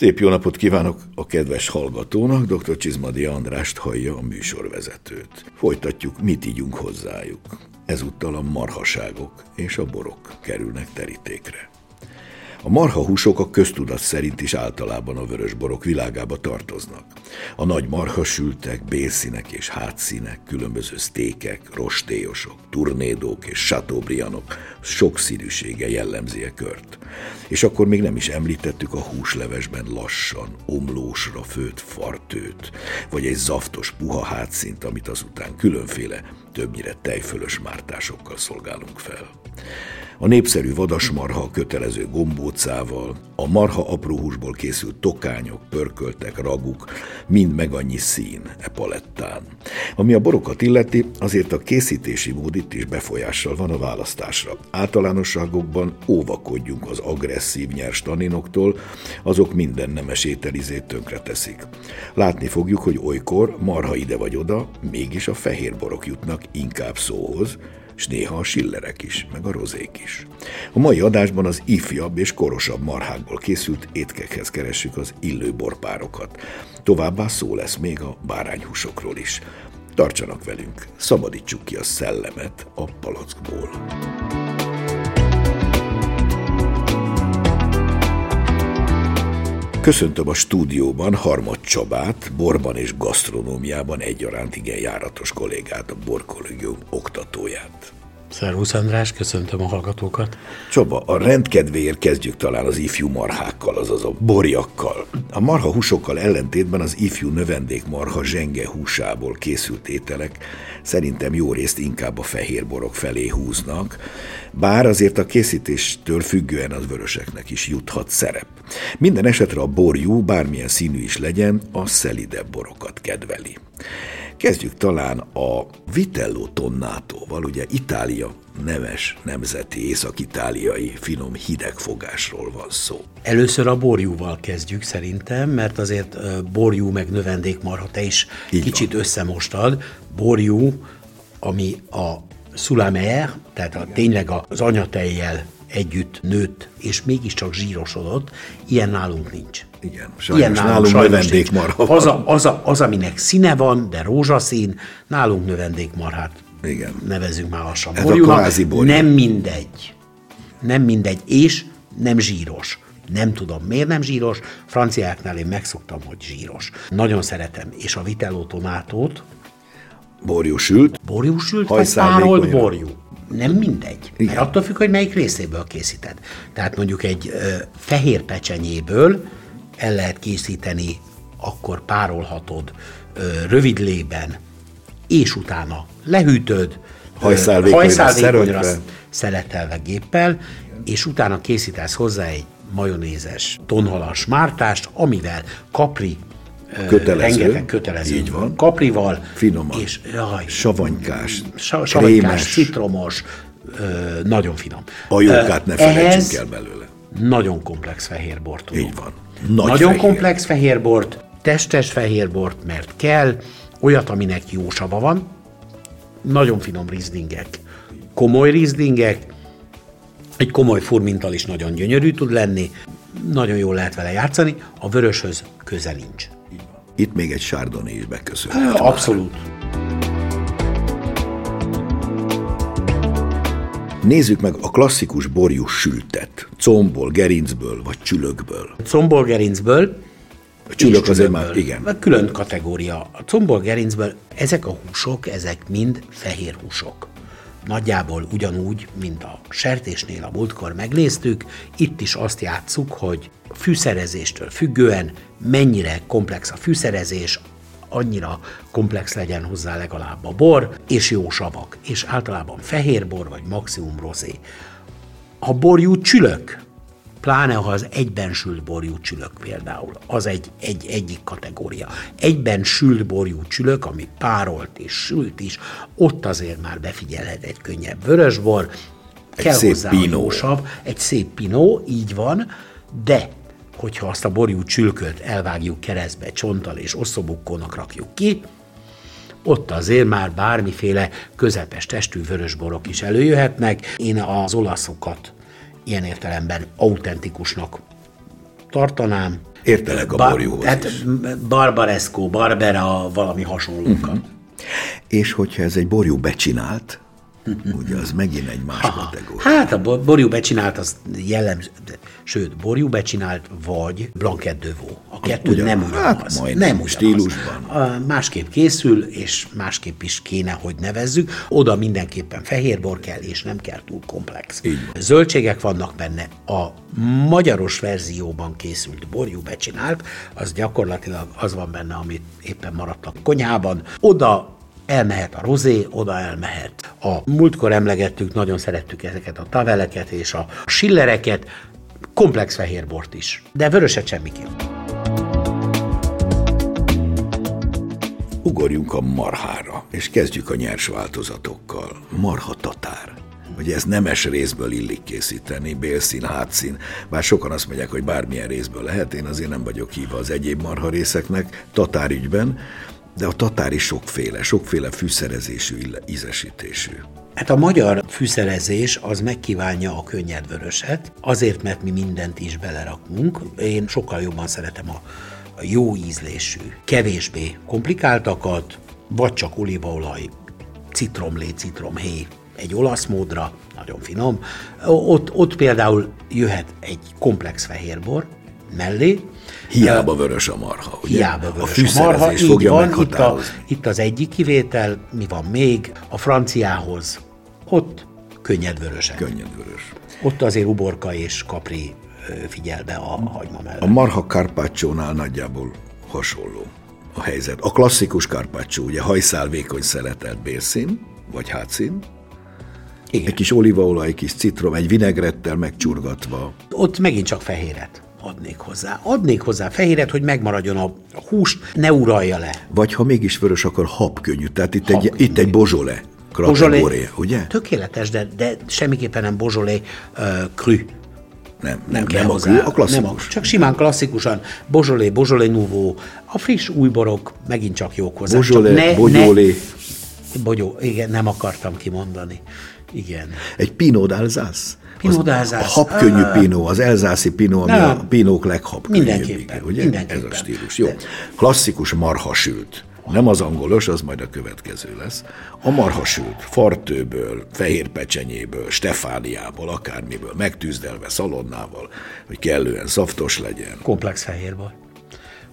Szép jó napot kívánok a kedves hallgatónak, dr. Csizmadi Andrást hallja a műsorvezetőt. Folytatjuk, mit ígyunk hozzájuk. Ezúttal a marhaságok és a borok kerülnek terítékre. A marhahúsok a köztudat szerint is általában a vörösborok világába tartoznak. A nagy marhasültek, bélszínek és hátszínek, különböző sztékek, rostélyosok, turnédók és satóbrianok sokszínűsége jellemzi a kört. És akkor még nem is említettük a húslevesben lassan, omlósra főtt fartőt, vagy egy zaftos puha hátszint, amit azután különféle, többnyire tejfölös mártásokkal szolgálunk fel a népszerű vadasmarha kötelező gombócával, a marha apróhúsból készült tokányok, pörköltek, raguk, mind meg annyi szín e palettán. Ami a borokat illeti, azért a készítési mód itt is befolyással van a választásra. Általánosságokban óvakodjunk az agresszív nyers taninoktól, azok minden nemes ételizét tönkre teszik. Látni fogjuk, hogy olykor, marha ide vagy oda, mégis a fehér borok jutnak inkább szóhoz, és néha a sillerek is, meg a rozék is. A mai adásban az ifjabb és korosabb marhákból készült étkekhez keressük az illő borpárokat. Továbbá szó lesz még a bárányhúsokról is. Tartsanak velünk, szabadítsuk ki a szellemet a palackból. Köszöntöm a stúdióban Harmad Csabát, borban és gasztronómiában egyaránt igen járatos kollégát, a Borkollégium oktatóját. Szervusz András, köszöntöm a hallgatókat. Csaba, a rendkedvéért kezdjük talán az ifjú marhákkal, azaz a borjakkal. A marha húsokkal ellentétben az ifjú növendék marha zsenge húsából készült ételek szerintem jó részt inkább a fehér borok felé húznak, bár azért a készítéstől függően az vöröseknek is juthat szerep. Minden esetre a borjú, bármilyen színű is legyen, a szelidebb borokat kedveli. Kezdjük talán a Vitello Tonnátóval, ugye Itália neves nemzeti észak-itáliai finom hidegfogásról van szó. Először a borjúval kezdjük szerintem, mert azért borjú meg növendékmarha te is Így kicsit van. összemostad. Borjú, ami a Sulameyer, tehát a, tényleg az anyatejjel együtt nőtt, és mégiscsak zsírosodott, ilyen nálunk nincs. Igen, sajnos ilyen nálunk, nálunk növendékmarha Az, a, az, a, az, aminek színe van, de rózsaszín, nálunk növendékmarhát Igen. nevezünk már lassan. Ez borjúnak. a borjú. Nem mindegy. Nem mindegy, és nem zsíros. Nem tudom, miért nem zsíros. Franciáknál én megszoktam, hogy zsíros. Nagyon szeretem. És a vitello tomátót. Borjúsült. Borjúsült, vagy párolt borjú nem mindegy. Igen. Mert attól függ, hogy melyik részéből készíted. Tehát mondjuk egy ö, fehér pecsenyéből el lehet készíteni, akkor párolhatod ö, rövid lében, és utána lehűtöd, hajszálvékonyra szeletelve géppel, és utána készítesz hozzá egy majonézes tonhalas mártást, amivel kapri kötelező, rengeteg kötelező. Így van. Kaprival. Finoman. És, jaj, savanykás, sa, savanykás, citromos, ö, nagyon finom. A jókát ne felejtsünk el belőle. Nagyon komplex fehérbort tudunk. Így van. Nagy nagyon fehér. komplex fehérbort, testes fehérbort, mert kell, olyat, aminek jó sava van, nagyon finom rizlingek, komoly rizlingek, egy komoly furmintal is nagyon gyönyörű tud lenni, nagyon jól lehet vele játszani, a vöröshöz köze nincs. Itt még egy sárdoni is beköszön. Abszolút. Nézzük meg a klasszikus borjú sültet. Combból, gerincből vagy csülökből. Combból, gerincből. A csülök azért már, igen. Külön kategória. A combból, gerincből ezek a húsok, ezek mind fehér húsok nagyjából ugyanúgy, mint a sertésnél a múltkor megnéztük, itt is azt játsszuk, hogy fűszerezéstől függően mennyire komplex a fűszerezés, annyira komplex legyen hozzá legalább a bor, és jó savak, és általában fehér bor, vagy maximum rozé. A borjú csülök, pláne ha az egyben sült borjú csülök például, az egy, egy egyik kategória. Egyben sült borjú csülök, ami párolt és sült is, ott azért már befigyelhet egy könnyebb vörösbor, egy kell szép hozzá jósabb, egy szép pinó, így van, de hogyha azt a borjú csülköt elvágjuk keresztbe, csonttal és osszobukkónak rakjuk ki, ott azért már bármiféle közepes testű vörösborok is előjöhetnek. Én az olaszokat ilyen értelemben autentikusnak tartanám. Értelek a ba- borjúhoz hát is. Barbaresco, Barbera, valami hasonlókat. Uh-huh. És hogyha ez egy borjú becsinált, Ugye az megint egy más kategória. Hát a borjú becsinált, az jellemző, sőt, borjú becsinált, vagy Blanket Vaux. A kettő Ugyan, nem ugyanaz. Hát nem ugyanaz. stílusban. Másképp készül, és másképp is kéne, hogy nevezzük. Oda mindenképpen fehérbor kell, és nem kell túl komplex. Így. Zöldségek vannak benne. A magyaros verzióban készült borjú becsinált, az gyakorlatilag az van benne, amit éppen maradt a konyhában. Oda elmehet a rozé, oda elmehet. A múltkor emlegettük, nagyon szerettük ezeket a taveleket és a sillereket, komplex fehérbort is, de vöröset semmiképp. Ugorjunk a marhára, és kezdjük a nyers változatokkal. Marha tatár. Ugye ez nemes részből illik készíteni, bélszín, hátszín, bár sokan azt mondják, hogy bármilyen részből lehet, én azért nem vagyok híva az egyéb marha részeknek, tatárügyben, de a tatár sokféle, sokféle fűszerezésű, ízesítésű. Hát a magyar fűszerezés az megkívánja a könnyed vöröset, azért, mert mi mindent is belerakunk. Én sokkal jobban szeretem a, a jó ízlésű, kevésbé komplikáltakat, vagy csak olívaolaj, citromlé, citromhéj, egy olasz módra, nagyon finom. Ott, ott például jöhet egy komplex fehérbor mellé, Hiába vörös a marha, ugye? Hiába vörös a, a marha, így van, itt, a, itt az egyik kivétel, mi van még, a franciához, ott könnyed vörösek. Könnyed vörös. Ott azért uborka és kapri figyel be a hagyma mellett. A marha carpaccio nagyjából hasonló a helyzet. A klasszikus carpaccio, ugye hajszál vékony szeletelt bélszín, vagy hátszín, igen. Egy kis olívaolaj, egy kis citrom, egy vinegrettel megcsurgatva. Ott megint csak fehéret adnék hozzá. Adnék hozzá fehéret, hogy megmaradjon a hús, ne uralja le. Vagy ha mégis vörös, akkor habkönnyű. Tehát itt, egy, itt egy bozsole kategória, ugye? Tökéletes, de, de semmiképpen nem bozsolé uh, krű. Nem, nem, nem, nem a, krű, a klasszikus. Nem a, csak simán klasszikusan. Bozsolé, Bozsolé Nouveau, a friss új borok megint csak jók hozzá. Bozsolé, ne, Bogyolé. Ne, bogyó, igen, nem akartam kimondani. Igen. Egy Pinot d'Alsace. Pinodázás. A habkönnyű pinó, az elzászi pinó, ami nem. a pinók leghabkönnyűbb. Mindenképpen, ugye? mindenképpen. Ez a stílus. Jó. Klasszikus marhasült. Nem az angolos, az majd a következő lesz. A marhasült, fartőből, fehér pecsenyéből, stefániából, akármiből, megtűzdelve szalonnával, hogy kellően szaftos legyen. Komplex fehérből.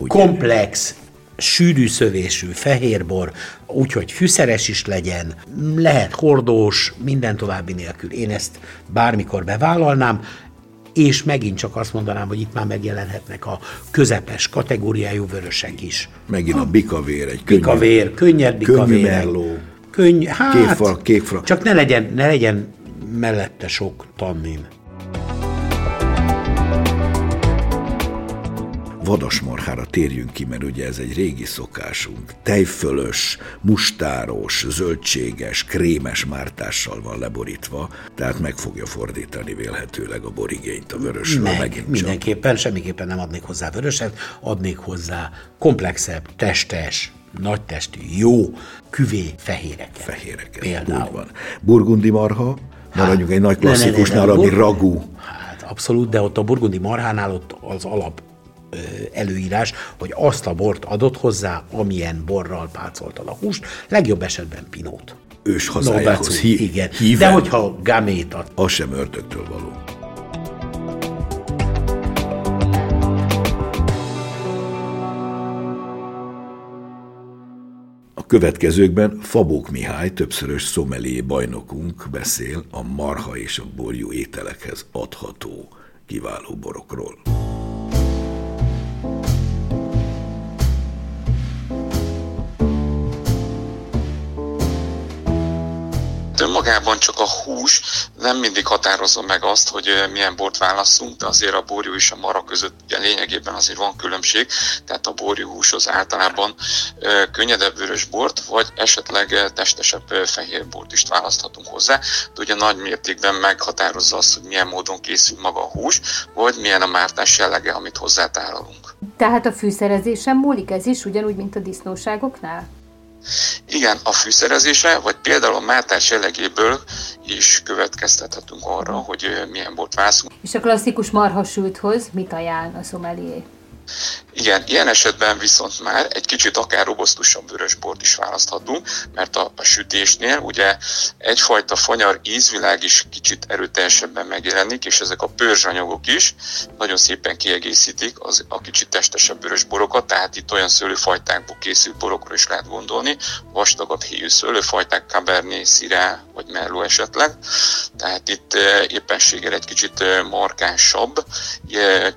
Komplex sűrű szövésű fehérbor, úgyhogy fűszeres is legyen, lehet hordós, minden további nélkül. Én ezt bármikor bevállalnám, és megint csak azt mondanám, hogy itt már megjelenhetnek a közepes kategóriájú vörösek is. Megint a bikavér, egy könnyű, bikavér, könnyed bikavér. Könnyű merló. Könny, hát, kékfal, kékfal. Csak ne legyen, ne legyen mellette sok tannin. Vadasmarhára térjünk ki, mert ugye ez egy régi szokásunk. Tejfölös, mustáros, zöldséges, krémes mártással van leborítva, tehát meg fogja fordítani vélhetőleg a borigényt a vörösről. Meg, megint mindenképpen, csak. semmiképpen nem adnék hozzá vöröset, adnék hozzá komplexebb, testes, nagy testű, jó, küvé fehéreket. Fehéreket, például. Úgy van. Burgundi marha, maradjunk egy nagy klasszikusnál, ami ragú. Hát abszolút, de ott a burgundi marhánál ott az alap előírás, hogy azt a bort adott hozzá, amilyen borral pácoltad a húst, legjobb esetben pinót. Ős hazájához no, igen. Híven, De hogyha gamét ad. Az sem ördögtől való. A következőkben Fabók Mihály, többszörös szomelié bajnokunk beszél a marha és a borjú ételekhez adható kiváló borokról. Önmagában csak a hús nem mindig határozza meg azt, hogy milyen bort válaszunk, de azért a borjú és a mara között ugye lényegében azért van különbség, tehát a borjú húshoz általában könnyedebb vörös bort, vagy esetleg testesebb fehér bort is választhatunk hozzá, de ugye nagy mértékben meghatározza azt, hogy milyen módon készül maga a hús, vagy milyen a mártás jellege, amit hozzátálalunk. Tehát a fűszerezésen múlik ez is, ugyanúgy, mint a disznóságoknál? Igen, a fűszerezésre, vagy például a mártás jellegéből is következtethetünk arra, hogy milyen bort vászunk. És a klasszikus marhasülthoz mit ajánl a szomelié? Igen, ilyen esetben viszont már egy kicsit akár robosztusabb vörösbort is választhatunk, mert a, a sütésnél ugye egyfajta fanyar ízvilág is kicsit erőteljesebben megjelenik, és ezek a pörzsanyagok is nagyon szépen kiegészítik az, a kicsit testesebb vörösborokat, tehát itt olyan szőlőfajtákból készült borokról is lehet gondolni, vastagabb héjú szőlőfajták, Cabernet, Syrah vagy Merlot esetleg, tehát itt éppenséggel egy kicsit markánsabb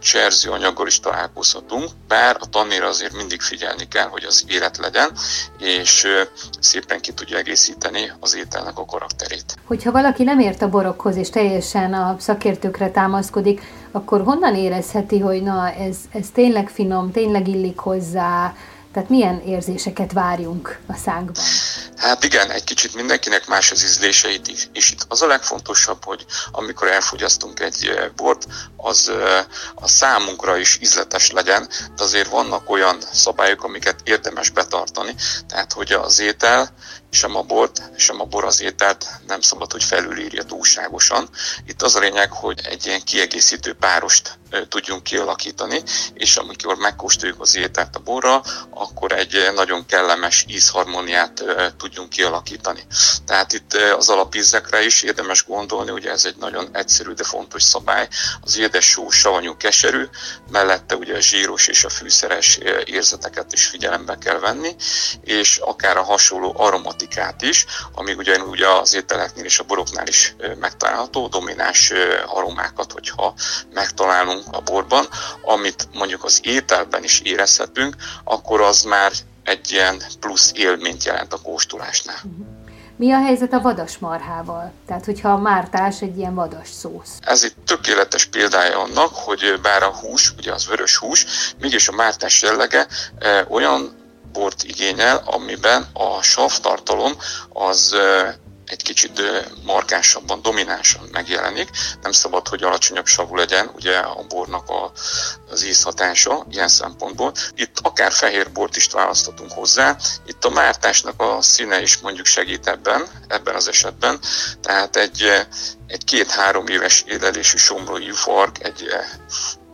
cserző anyaggal is találkozhatunk, bár a tannéra azért mindig figyelni kell, hogy az élet legyen, és szépen ki tudja egészíteni az ételnek a karakterét. Hogyha valaki nem ért a borokhoz, és teljesen a szakértőkre támaszkodik, akkor honnan érezheti, hogy na, ez, ez tényleg finom, tényleg illik hozzá, tehát milyen érzéseket várjunk a szánkban? Hát igen, egy kicsit mindenkinek más az ízléseit is. Itt az a legfontosabb, hogy amikor elfogyasztunk egy bort, az a számunkra is ízletes legyen, de azért vannak olyan szabályok, amiket érdemes betartani. Tehát, hogy az étel sem a bort, sem a bor az ételt nem szabad, hogy felülírja túlságosan. Itt az a lényeg, hogy egy ilyen kiegészítő párost tudjunk kialakítani, és amikor megkóstoljuk az ételt a borra, akkor egy nagyon kellemes ízharmóniát tudjunk kialakítani. Tehát itt az alapízekre is érdemes gondolni, ugye ez egy nagyon egyszerű, de fontos szabály. Az édes só, savanyú, keserű, mellette ugye a zsíros és a fűszeres érzeteket is figyelembe kell venni, és akár a hasonló aromatikát is, ami ugyanúgy az ételeknél és a boroknál is megtalálható, domináns aromákat, hogyha megtalálunk a borban, amit mondjuk az ételben is érezhetünk, akkor az már egy ilyen plusz élményt jelent a kóstolásnál. Mi a helyzet a vadas marhával? Tehát, hogyha a mártás egy ilyen vadas szósz. Ez egy tökéletes példája annak, hogy bár a hús, ugye az vörös hús, mégis a mártás jellege olyan bort igényel, amiben a savtartalom az egy kicsit markánsabban, dominánsan megjelenik. Nem szabad, hogy alacsonyabb savú legyen ugye a bornak a, az ízhatása ilyen szempontból. Itt akár fehér bort is választhatunk hozzá. Itt a mártásnak a színe is mondjuk segít ebben, ebben az esetben. Tehát egy, egy két-három éves élelésű somlói fark, egy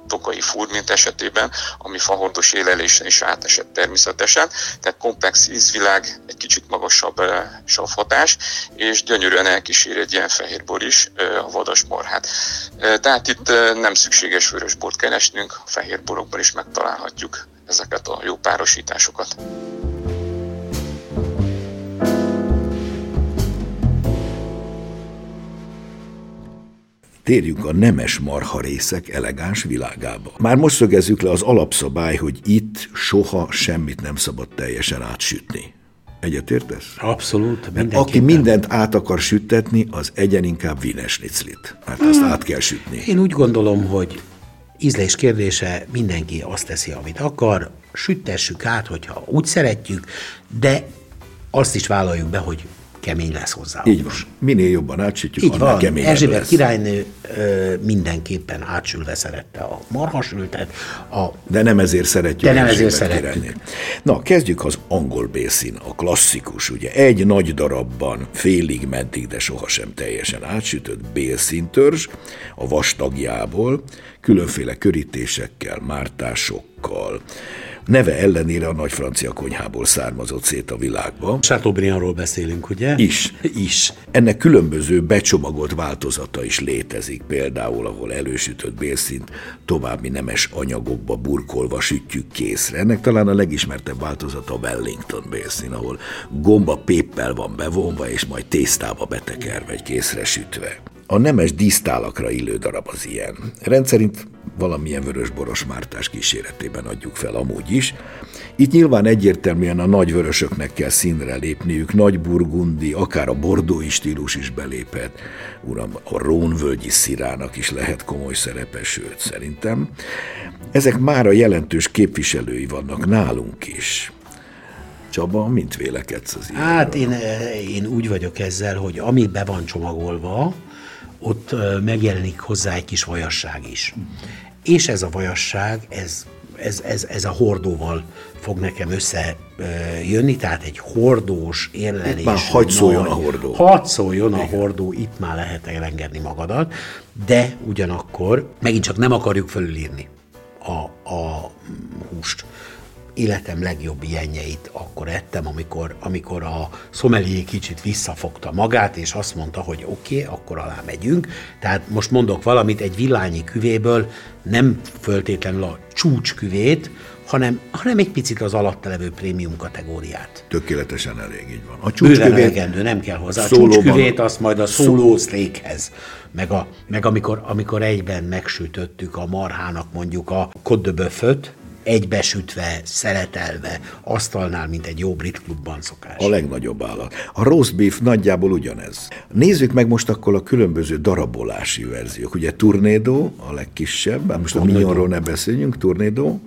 tokai furmint esetében, ami fahordos élelésen is átesett természetesen, tehát komplex ízvilág, egy kicsit magasabb uh, savhatás, és gyönyörűen elkísér egy ilyen fehérbor is a vadas marhát. Uh, tehát itt nem szükséges vörösbort keresnünk, a fehérborokban is megtalálhatjuk ezeket a jó párosításokat. Térjünk a nemes marha részek elegáns világába. Már most szögezzük le az alapszabály, hogy itt soha semmit nem szabad teljesen átsütni. Egyetértesz? Abszolút. Mert aki mindent át akar süttetni, az egyen inkább vinesniclit. Mert azt hmm. át kell sütni. Én úgy gondolom, hogy ízlés kérdése, mindenki azt teszi, amit akar, süttessük át, hogyha úgy szeretjük, de azt is vállaljuk be, hogy kemény lesz hozzá. Így van. Minél jobban átsütjük, Így annál van. keményebb Erzsébet lesz. királynő ö, mindenképpen átsülve szerette a marhasültet. A... De nem ezért szeretjük. De nem ezért szeretjük. Na, kezdjük az angol bélszín, a klasszikus, ugye egy nagy darabban, félig, meddig, de sohasem teljesen átsütött bélszíntörzs, a vastagjából, különféle körítésekkel, mártásokkal, neve ellenére a nagy francia konyhából származott szét a világba. Chateaubriandról beszélünk, ugye? Is. Is. Ennek különböző becsomagolt változata is létezik, például ahol elősütött bélszint további nemes anyagokba burkolva sütjük készre. Ennek talán a legismertebb változata a Wellington bélszín, ahol gomba péppel van bevonva, és majd tésztába betekerve, vagy készre sütve. A nemes dísztálakra illő darab az ilyen. Rendszerint valamilyen vörösboros mártás kíséretében adjuk fel amúgy is. Itt nyilván egyértelműen a nagy vörösöknek kell színre lépniük, nagy burgundi, akár a bordói stílus is beléphet. Uram, a rónvölgyi szirának is lehet komoly szerepe, sőt, szerintem. Ezek már a jelentős képviselői vannak nálunk is. Csaba, mint vélekedsz az ilyenről? Hát én, én úgy vagyok ezzel, hogy ami be van csomagolva, ott megjelenik hozzá egy kis vajasság is. És ez a vajasság, ez, ez, ez, ez a hordóval fog nekem összejönni, tehát egy hordós érlelés. Itt már hagy szóljon a hordó. Hagy szóljon a hordó, itt már lehet elengedni magadat, de ugyanakkor megint csak nem akarjuk fölülírni a, a húst életem legjobb ilyenjeit akkor ettem, amikor, amikor a szomelié kicsit visszafogta magát, és azt mondta, hogy oké, okay, akkor alá megyünk. Tehát most mondok valamit, egy villányi küvéből nem föltétlenül a csúcsküvét, hanem, hanem egy picit az alatta levő prémium kategóriát. Tökéletesen elég, így van. A csúcsküvét nem kell hozzá. A csúcsküvét azt majd a szóló szlékhez, meg, a, meg amikor, amikor egyben megsütöttük a marhának mondjuk a kodöböföt, egybesütve, szeretelve, asztalnál, mint egy jó brit klubban szokás. A legnagyobb állat. A roast beef nagyjából ugyanez. Nézzük meg most akkor a különböző darabolási verziók. Ugye Turnédó a legkisebb, most a Mignonról ne beszéljünk, Turnédó,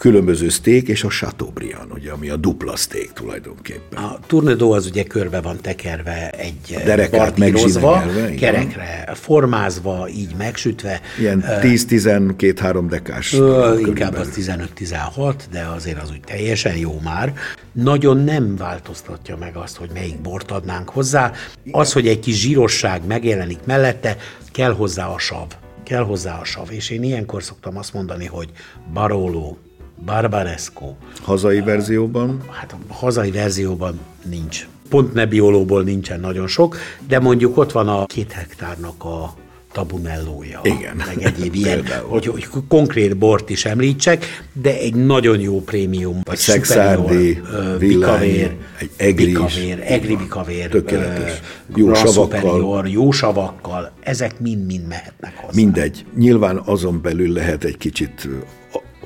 különböző steak és a Chateaubriand, ugye, ami a dupla steak tulajdonképpen. A Tournedo az ugye körbe van tekerve egy partírozva, kerekre formázva, így megsütve. Ilyen 10-12-3 dekás. Ö, inkább az 15-16, de azért az úgy teljesen jó már. Nagyon nem változtatja meg azt, hogy melyik bort adnánk hozzá. Az, hogy egy kis zsírosság megjelenik mellette, kell hozzá a sav kell hozzá a sav, és én ilyenkor szoktam azt mondani, hogy Barolo, Barbaresco. Hazai verzióban? Hát a hazai verzióban nincs. Pont Nebbiolóból nincsen nagyon sok, de mondjuk ott van a két hektárnak a tabunellója. Igen. Meg egyéb ilyen, hogy, hogy konkrét bort is említsek, de egy nagyon jó prémium, vagy Szexárdi, bikavér, egy egri bikavér, egri bikavér, tökéletes, jó savakkal. jó savakkal, ezek mind-mind mehetnek hozzá. Mindegy. Nyilván azon belül lehet egy kicsit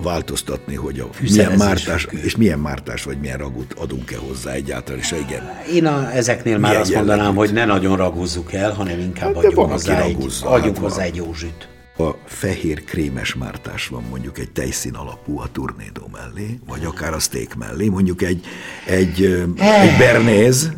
változtatni, hogy a milyen mártás, és milyen mártás vagy milyen ragút adunk-e hozzá egyáltalán, és igen. Én a, ezeknél már azt mondanám, jellegűt. hogy ne nagyon ragúzzuk el, hanem inkább hát, adjunk, hozzá, egy, adjunk hát hozzá egy jó zsűt a fehér krémes mártás van mondjuk egy tejszín alapú a turnédó mellé, vagy akár a steak mellé, mondjuk egy, egy, egy bernéz.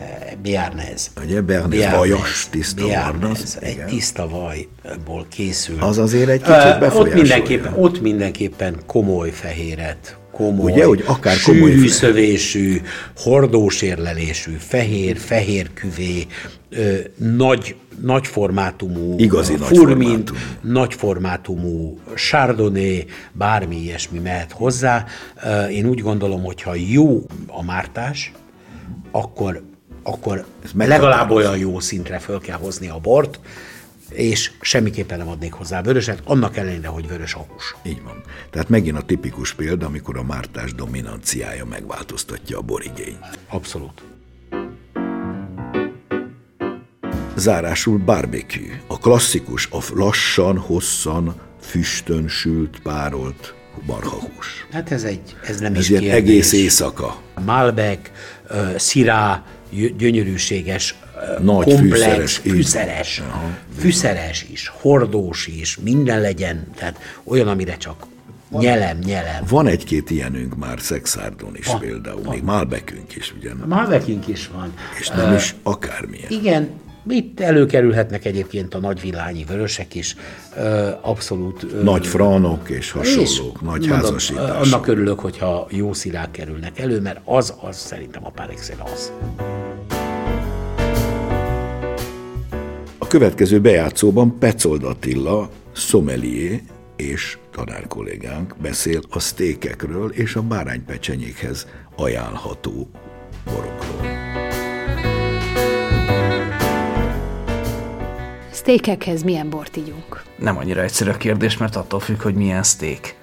Biárnéz. Ugye, bernéz, vajas, tiszta barnaz. Egy tiszta vajból készül. Az azért egy kicsit befolyásolja. Ott mindenképpen, ott mindenképpen komoly fehéret komoly, Ugye, hogy akár komoly sűrű szövésű, hordósérlelésű, fehér, fehér küvé, ö, nagy, nagy formátumú Igazi furmint, nagy formátumú chardonnay, bármi ilyesmi mehet hozzá. Én úgy gondolom, hogy ha jó a mártás, akkor, akkor legalább olyan jó szintre föl kell hozni a bort, és semmiképpen nem adnék hozzá vöröset, annak ellenére, hogy vörös a hús. Így van. Tehát megint a tipikus példa, amikor a mártás dominanciája megváltoztatja a borigényt. Abszolút. Zárásul barbecue. A klasszikus, a lassan, hosszan, füstön sült, párolt marhahús. Hát ez egy, ez nem ez is kérdés. egész éjszaka. Malbec, uh, szirá, gyönyörűséges nagy komplex, fűszeres, fűszeres, fűszeres is, hordós is, minden legyen, tehát olyan, amire csak van, nyelem, nyelem. Van egy-két ilyenünk már Szexárdon is van, például, van. még Malbekünk is, ugye? Malbekünk is van. És nem uh, is akármilyen. Igen, itt előkerülhetnek egyébként a nagyvillányi vörösek is, abszolút. Nagy franok és hasonlók, és nagy mondom, házasítások. Annak örülök, hogyha jó szilák kerülnek elő, mert az, az szerintem a par az. A következő bejátszóban Pecold Attila, sommelier és tanár kollégánk beszél a sztékekről és a báránypecsenyékhez ajánlható borokról. Sztékekhez milyen bort ígyunk? Nem annyira egyszerű a kérdés, mert attól függ, hogy milyen szték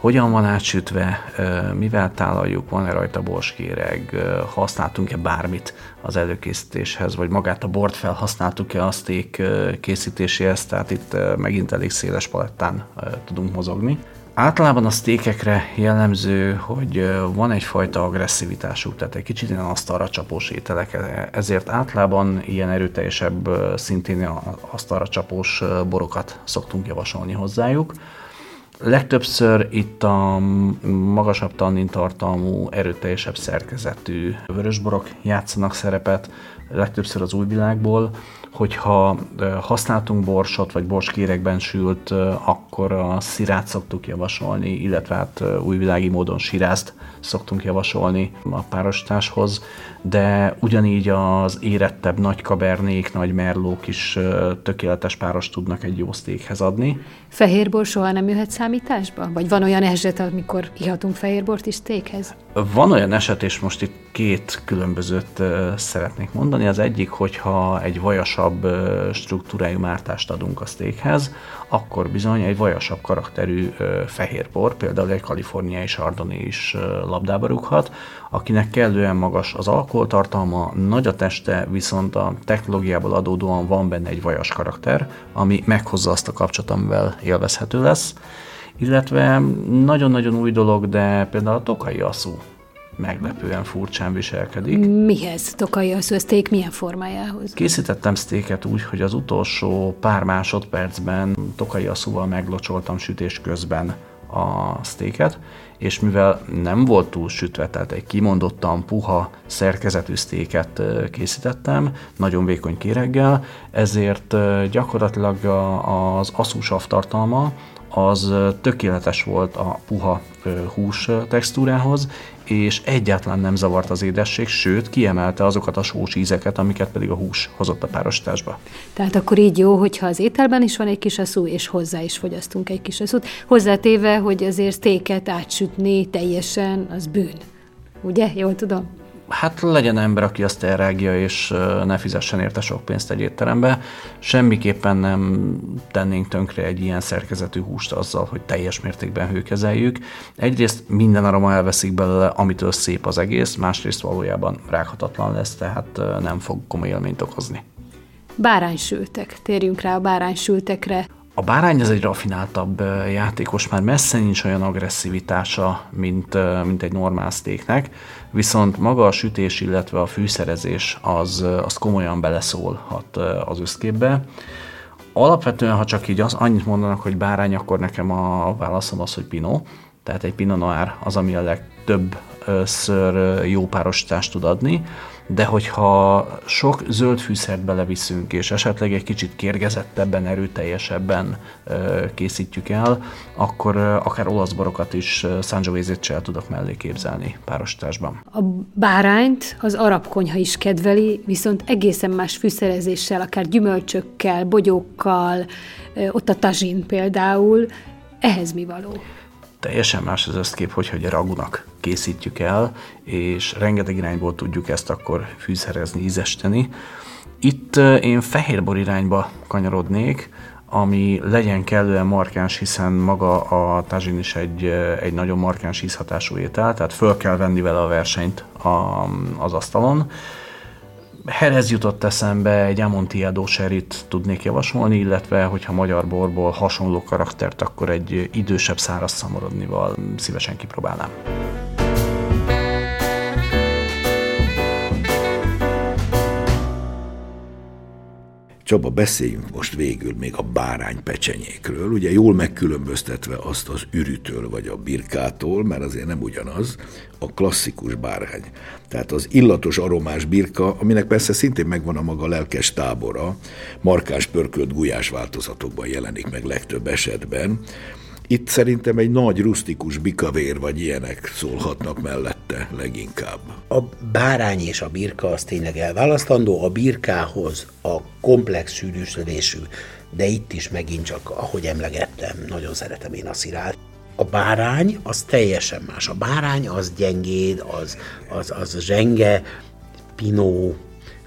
hogyan van átsütve, mivel tálaljuk, van-e rajta borskéreg, használtunk-e bármit az előkészítéshez, vagy magát a bort felhasználtuk-e a steak készítéséhez, tehát itt megint elég széles palettán tudunk mozogni. Általában a sztékekre jellemző, hogy van egyfajta agresszivitásuk, tehát egy kicsit ilyen asztalra csapós ételek, ezért általában ilyen erőteljesebb, szintén asztalra csapós borokat szoktunk javasolni hozzájuk. Legtöbbször itt a magasabb tannintartalmú, erőteljesebb szerkezetű vörösborok játszanak szerepet, legtöbbször az új világból, Hogyha használtunk borsot, vagy borskérekben sült, akkor a szirát szoktuk javasolni, illetve hát újvilági módon sirázt szoktunk javasolni a párosításhoz, de ugyanígy az érettebb nagy kabernék, nagy merlók is tökéletes páros tudnak egy jó sztékhez adni. Fehérbor soha nem jöhet számításba? Vagy van olyan eset, amikor ihatunk fehérbort is sztékhez? Van olyan eset, és most itt két különbözőt szeretnék mondani. Az egyik, hogyha egy vajasabb struktúrájú mártást adunk a sztékhez, akkor bizony egy vajasabb karakterű fehérbor, például egy kaliforniai sardoni is labdába rúghat, akinek kellően magas az alkoholtartalma, nagy a teste, viszont a technológiából adódóan van benne egy vajas karakter, ami meghozza azt a kapcsot, amivel élvezhető lesz. Illetve nagyon-nagyon új dolog, de például a tokai aszú meglepően furcsán viselkedik. Mihez tokai a steak milyen formájához? Készítettem sztéket úgy, hogy az utolsó pár másodpercben tokai asszúval meglocsoltam sütés közben a sztéket, és mivel nem volt túl sütve, tehát egy kimondottan puha szerkezetű sztéket készítettem, nagyon vékony kéreggel, ezért gyakorlatilag az asszúsav tartalma az tökéletes volt a puha hús textúrához, és egyáltalán nem zavart az édesség, sőt, kiemelte azokat a sós ízeket, amiket pedig a hús hozott a párosításba. Tehát akkor így jó, hogyha az ételben is van egy kis aszú, és hozzá is fogyasztunk egy kis aszút. Hozzátéve, hogy azért sztéket átsütni teljesen, az bűn. Ugye? Jól tudom? Hát legyen ember, aki azt elrágja, és ne fizessen érte sok pénzt egy étterembe. Semmiképpen nem tennénk tönkre egy ilyen szerkezetű húst azzal, hogy teljes mértékben hőkezeljük. Egyrészt minden aroma elveszik belőle, amitől szép az egész, másrészt valójában rághatatlan lesz, tehát nem fog komoly élményt okozni. Báránysültek. Térjünk rá a báránysültekre. A bárány az egy rafináltabb játékos, már messze nincs olyan agresszivitása, mint, mint egy normál sztéknek, viszont maga a sütés, illetve a fűszerezés az, az komolyan beleszólhat az összképbe. Alapvetően, ha csak így az, annyit mondanak, hogy bárány, akkor nekem a válaszom az, hogy Pinot, tehát egy Pinot Noir az, ami a legtöbbször jó párosítást tud adni de hogyha sok zöld fűszert beleviszünk, és esetleg egy kicsit kérgezettebben, erőteljesebben készítjük el, akkor akár olasz borokat is Sangiovese-t tudok mellé képzelni párosításban. A bárányt az arab konyha is kedveli, viszont egészen más fűszerezéssel, akár gyümölcsökkel, bogyókkal, ott a tazsin például, ehhez mi való? teljesen más az összkép, hogyha egy ragunak készítjük el, és rengeteg irányból tudjuk ezt akkor fűszerezni, ízesteni. Itt én fehérbor irányba kanyarodnék, ami legyen kellően markáns, hiszen maga a tazsin is egy, egy nagyon markáns ízhatású étel, tehát föl kell venni vele a versenyt a, az asztalon. Herhez jutott eszembe egy Amontillado serit tudnék javasolni, illetve hogyha magyar borból hasonló karaktert, akkor egy idősebb száraz szamorodnival szívesen kipróbálnám. Csaba, beszéljünk most végül még a bárány pecsenyékről, ugye jól megkülönböztetve azt az ürütől vagy a birkától, mert azért nem ugyanaz, a klasszikus bárány. Tehát az illatos aromás birka, aminek persze szintén megvan a maga lelkes tábora, markáns pörkölt gulyás változatokban jelenik meg legtöbb esetben, itt szerintem egy nagy rustikus bikavér vagy ilyenek szólhatnak mellette leginkább. A bárány és a birka az tényleg elválasztandó, a birkához a komplex sűrűsödésű, de itt is megint csak, ahogy emlegettem, nagyon szeretem én a szirát. A bárány az teljesen más. A bárány az gyengéd, az, az, az zsenge, pinó,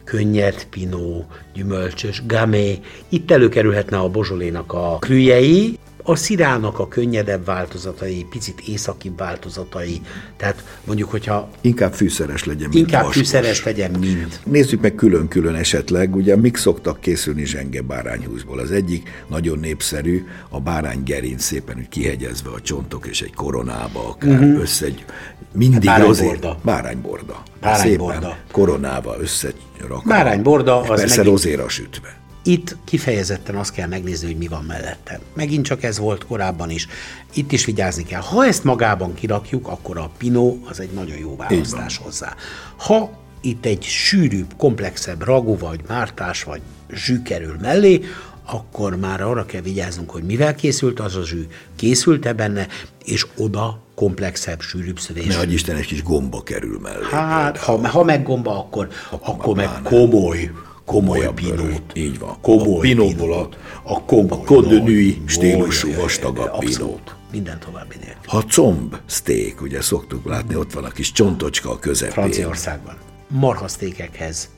könnyed pinó, gyümölcsös, gamé. Itt előkerülhetne a bozsolénak a krülyei, a szirának a könnyedebb változatai, picit északibb változatai, tehát mondjuk, hogyha... Inkább fűszeres legyen, mint Inkább vaskos. fűszeres legyen, mint... Nézzük meg külön-külön esetleg, ugye mik szoktak készülni zsenge bárányhúsból. Az egyik nagyon népszerű, a bárány gerinc szépen úgy kihegyezve a csontok és egy koronába, akár uh-huh. össze mindig hát bárányborda. Bárányborda. Bárányborda. Szépen koronával összerakva. Bárányborda az Persze megint... rozéra sütve. Itt kifejezetten azt kell megnézni, hogy mi van mellette. Megint csak ez volt korábban is. Itt is vigyázni kell. Ha ezt magában kirakjuk, akkor a Pinot az egy nagyon jó választás hozzá. Ha itt egy sűrűbb, komplexebb ragu, vagy mártás, vagy zsű kerül mellé, akkor már arra kell vigyáznunk, hogy mivel készült az a zsű, készült-e benne, és oda komplexebb, sűrűbb szövés. Ne adj Isten, egy kis gomba kerül mellé. Hát, ha, ha meg gomba, akkor, akkor, akkor meg komoly, komoly pinót. Így van. Komoly a pinóból a, a komoly. A kodönűi stílusú vastagabb pinót. Minden további nélkül. Ha comb, steak, ugye szoktuk látni, ott van a kis csontocska a közepén. Franciaországban. Marhasztékekhez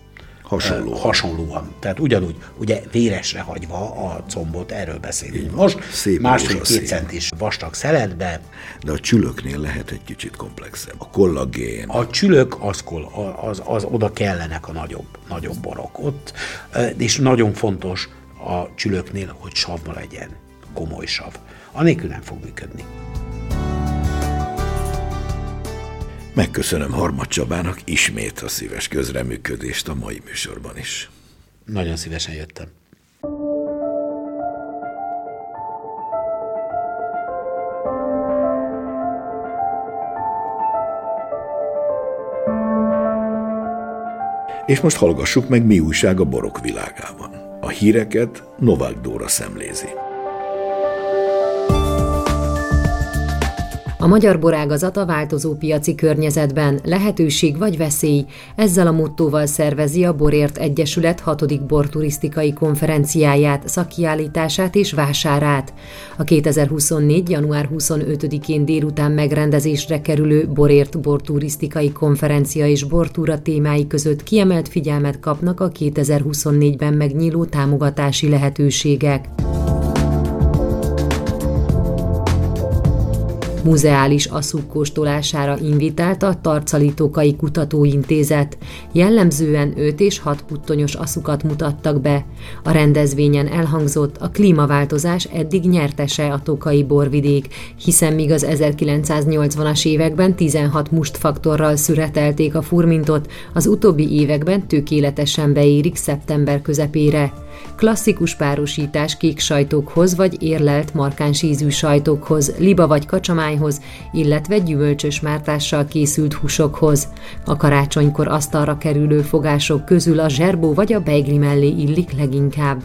Hasonlóan. hasonlóan. Tehát ugyanúgy, ugye véresre hagyva a combot, erről beszélünk most. Szép Másfél-két centis vastag szeletbe. De a csülöknél lehet egy kicsit komplexebb. A kollagén. A csülök, az, az, az oda kellenek a nagyobb, nagyobb borok ott, és nagyon fontos a csülöknél, hogy savma legyen, komoly sav. Anélkül nem fog működni. Megköszönöm Harmad Csabának ismét a szíves közreműködést a mai műsorban is. Nagyon szívesen jöttem. És most hallgassuk meg, mi újság a borok világában. A híreket Novák Dóra szemlézi. A magyar borágazat a változó piaci környezetben lehetőség vagy veszély. Ezzel a mottóval szervezi a Borért Egyesület 6. borturisztikai konferenciáját, szakkiállítását és vásárát. A 2024. január 25-én délután megrendezésre kerülő Borért borturisztikai konferencia és bortúra témái között kiemelt figyelmet kapnak a 2024-ben megnyíló támogatási lehetőségek. Muzeális aszuk kóstolására invitált a Tarcalítókai Kutatóintézet. Jellemzően 5 és 6 puttonyos aszukat mutattak be. A rendezvényen elhangzott a klímaváltozás eddig nyertese a tokai borvidék, hiszen míg az 1980-as években 16 mustfaktorral szüretelték a furmintot, az utóbbi években tökéletesen beérik szeptember közepére. Klasszikus párosítás kék sajtokhoz vagy érlelt markáns ízű sajtokhoz, liba vagy kacsamájhoz, illetve gyümölcsös mártással készült húsokhoz. A karácsonykor asztalra kerülő fogások közül a zserbó vagy a beigli mellé illik leginkább.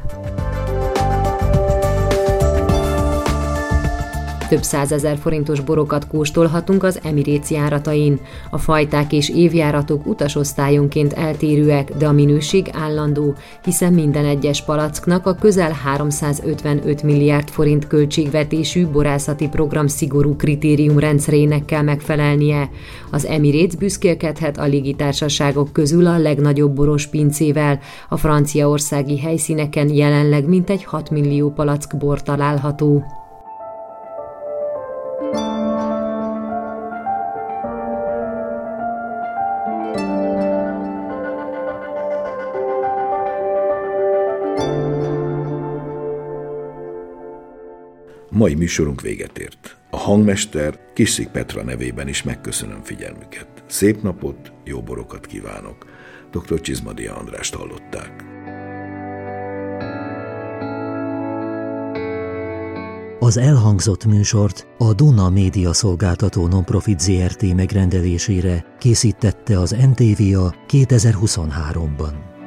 Több százezer forintos borokat kóstolhatunk az Emirates járatain. A fajták és évjáratok utasosztályonként eltérőek, de a minőség állandó, hiszen minden egyes palacknak a közel 355 milliárd forint költségvetésű borászati program szigorú kritériumrendszerének kell megfelelnie. Az Emirates büszkélkedhet a légitársaságok közül a legnagyobb boros pincével. A franciaországi helyszíneken jelenleg mintegy 6 millió palack bor található. Mai műsorunk véget ért. A hangmester Kiszik Petra nevében is megköszönöm figyelmüket. Szép napot, jó borokat kívánok. Dr. Csizmadia Andrást hallották. Az elhangzott műsort a Duna Média Szolgáltató Nonprofit ZRT megrendelésére készítette az NTVA 2023-ban.